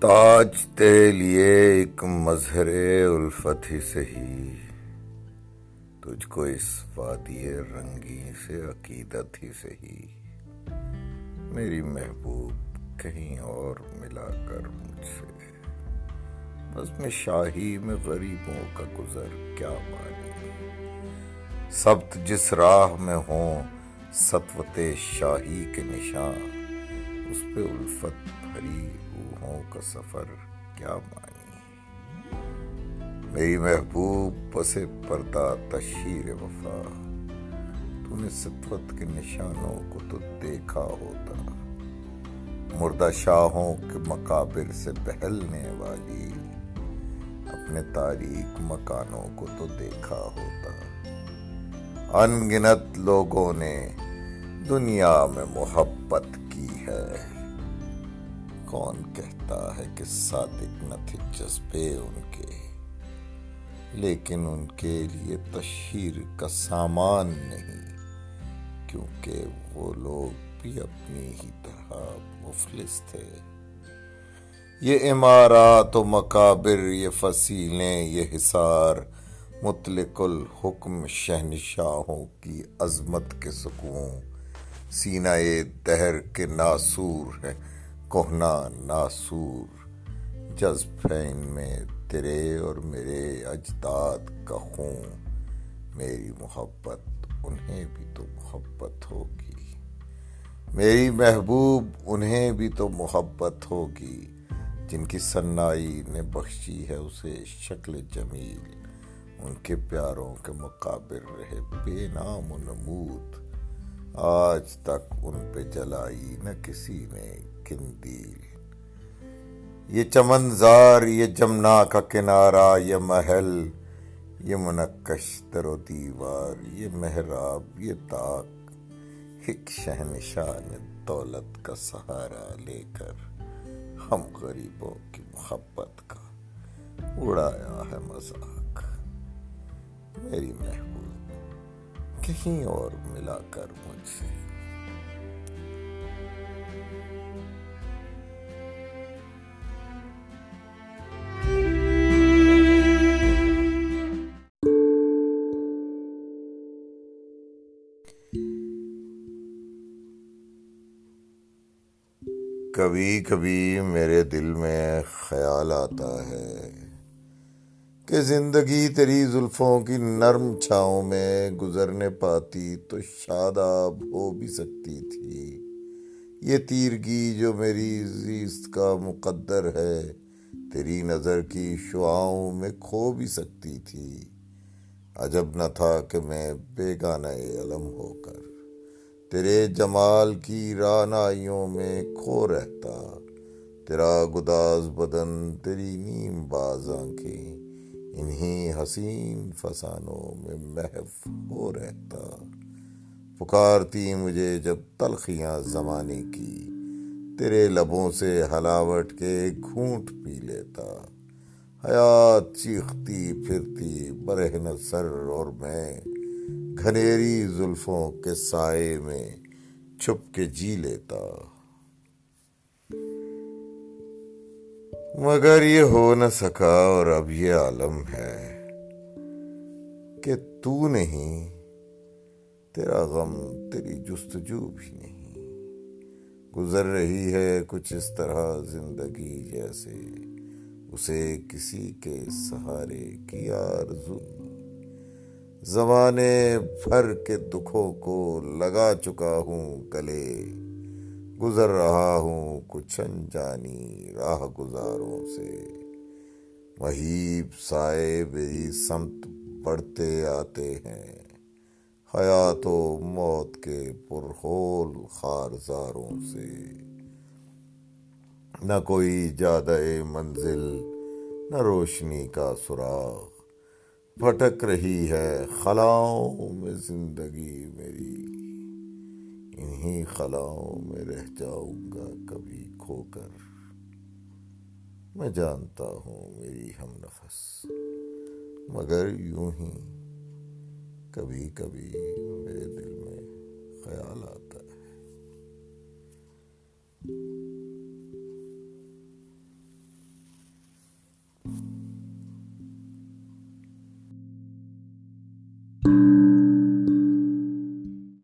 تاج تیرے لیے ایک مظہر الفت ہی سہی تجھ کو اس وادی رنگی سے عقیدت ہی سہی میری محبوب کہیں اور ملا کر مجھ سے۔ بس میں شاہی میں غریبوں کا گزر کیا مانی سبت جس راہ میں ہوں ستوت شاہی کے نشان۔ اس پہ الفت بھری روحوں کا سفر کیا مانی؟ میری محبوب پس پردہ تشہیر وفا، تو نے ستوت کے نشانوں کو تو دیکھا ہوتا۔ مردہ شاہوں کے مقابر سے بہلنے والی، اپنے تاریخ مکانوں کو تو دیکھا ہوتا۔ انگنت لوگوں نے دنیا میں محبت کی ہے۔ کون کہتا ہے کہ صادق نہ تھے جذبے ان کے؟ لیکن ان کے لیے تشہیر کا سامان نہیں، کیونکہ وہ لوگ بھی اپنی ہی طرح مفلس تھے۔ یہ عمارات و مقابر، یہ فصیلیں، یہ حصار مطلق الحکم شہنشاہوں کی عظمت کے سکون سینہ دہر کے ناسور ہے کوہنا ناسور، جذب ہے ان میں تیرے اور میرے اجداد کا خون۔ میری محبت انہیں بھی تو محبت ہوگی۔ میری محبوب انہیں بھی تو محبت ہوگی۔ جن کی سنائی نے بخشی ہے اسے شکل جمیل۔ ان کے پیاروں کے مقابر رہے بے نام و نمود۔ آج تک ان پہ جلائی نہ کسی نے کندیل۔ یہ چمنزار، یہ جمنا کا کنارہ، یہ محل، یہ منقش در و دیوار، یہ محراب، یہ تاک ایک شہنشان دولت کا سہارا لے کر ہم غریبوں کی محبت کا اڑایا ہے مذاق۔ میری محبوب کہیں اور ملا کر مجھ سے۔ کبھی کبھی میرے دل میں خیال آتا ہے۔ کہ زندگی تیری زلفوں کی نرم چھاؤں میں گزرنے پاتی تو شاداب ہو بھی سکتی تھی۔ یہ تیرگی جو میری زیست کا مقدر ہے، تیری نظر کی شعاؤں میں کھو بھی سکتی تھی۔ عجب نہ تھا کہ میں بیگانہ علم ہو کر تیرے جمال کی رانائیوں میں کھو رہتا۔ تیرا گداز بدن، تیری نیم باز آنکھیں انہی حسین فسانوں میں محف ہو رہتا۔ پکارتی مجھے جب تلخیاں زمانے کی، تیرے لبوں سے ہلاوٹ کے گھونٹ پی لیتا۔ حیات چیختی پھرتی برہن سر اور میں گھنیری زلفوں کے سائے میں چھپ کے جی لیتا۔ مگر یہ ہو نہ سکا اور اب یہ عالم ہے کہ تو نہیں، تیرا غم، تیری جستجو بھی نہیں۔ گزر رہی ہے کچھ اس طرح زندگی جیسے، اسے کسی کے سہارے کی آرزو۔ زمانے بھر کے دکھوں کو لگا چکا ہوں گلے۔ گزر رہا ہوں، کچھ انجانی راہ گزاروں سے۔ مہیب سائے بھی سمت بڑھتے آتے ہیں۔ حیات و موت کے پرخول خارزاروں سے۔ نہ کوئی جادہ منزل، نہ روشنی کا سراغ۔ بھٹک رہی ہے خلاؤں میں زندگی میری۔ انہی خلاؤں میں رہ جاؤں گا کبھی کھو کر میں جانتا ہوں میری ہم نفس، مگر یوں ہی کبھی کبھی میرے دل میں خیال آتا ہے۔